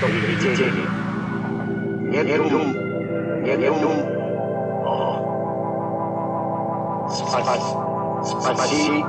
动一动，动一动，动一动，哦，起起，起起。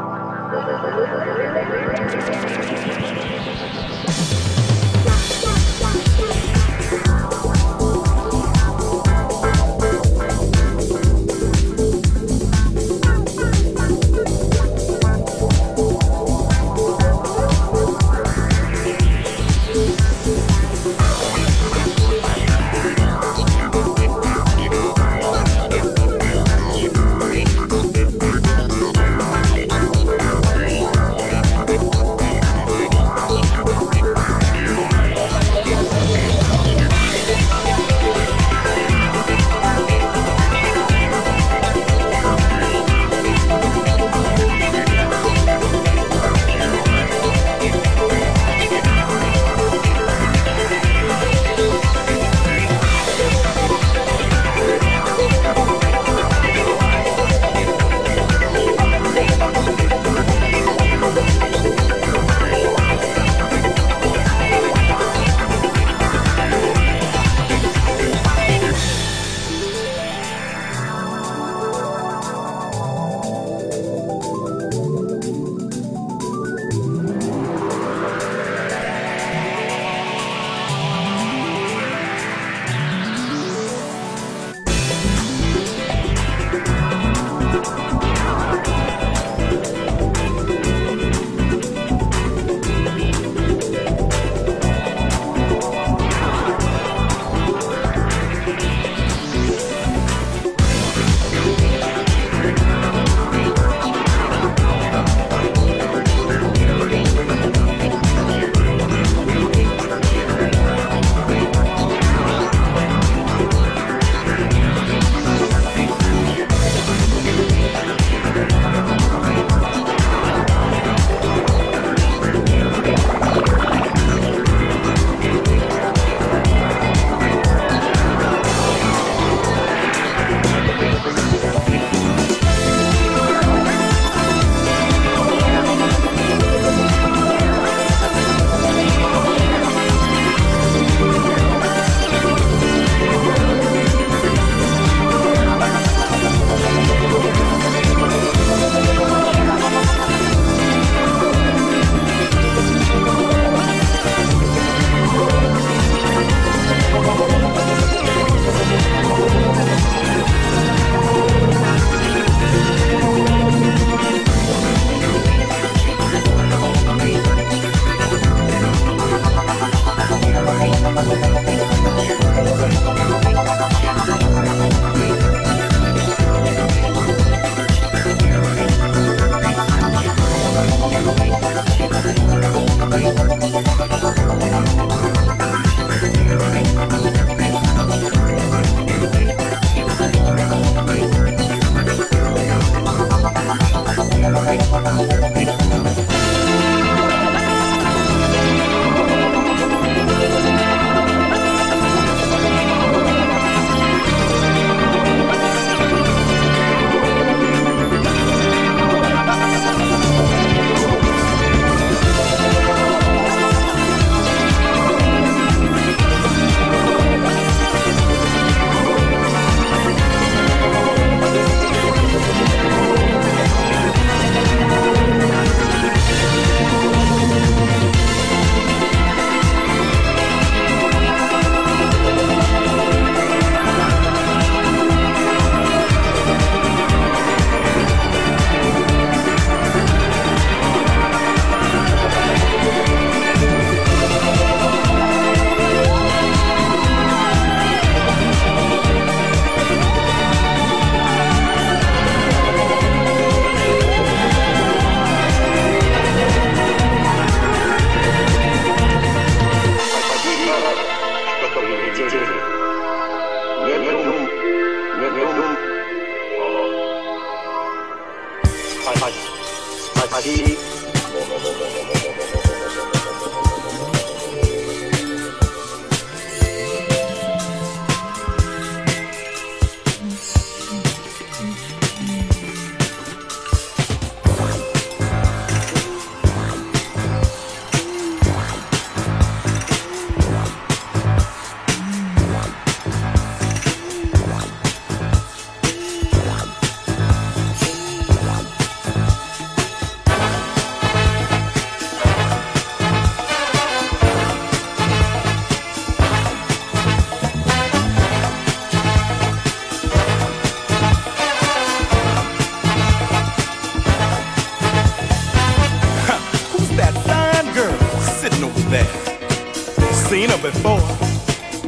Seen her before,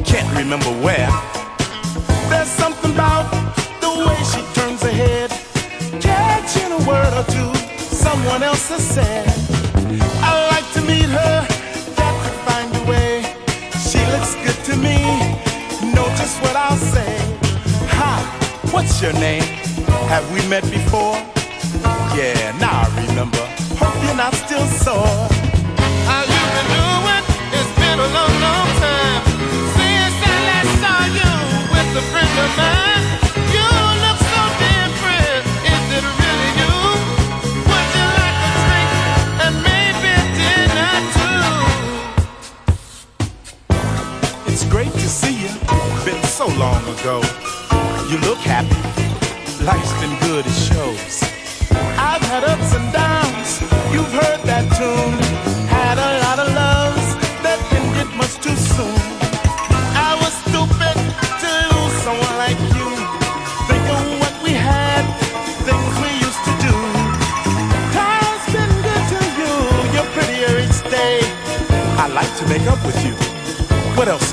can't remember where. There's something about the way she turns her head, catching a word or two someone else has said. I like to meet her, got to find a way. She looks good to me, know just what I'll say. Hi, what's your name? Have we met before? Yeah, now I remember. Hope you're not still sore. I've had ups and downs. You've heard that tune. Make up with you. What else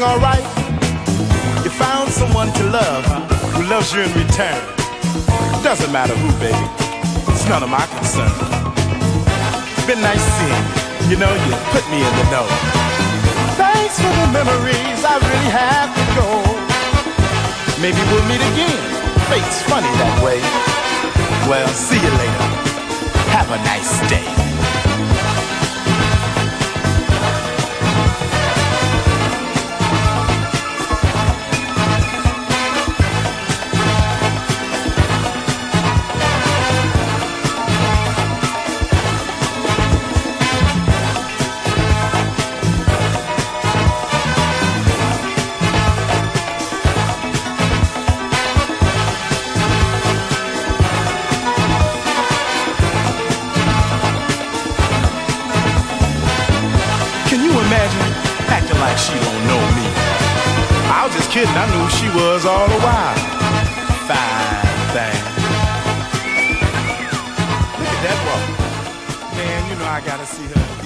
Everything alright? You found someone to love who loves you in return. Doesn't matter who, baby. It's none of my concern. Been nice seeing you. You know, you put me in the know. Thanks for the memories. I really have to go. Maybe we'll meet again. Fate's funny that way. Well, see you later. Have a nice day. Kidding. I knew she was all the while. Fine thing. Look at that walk. Man, you know I gotta see her.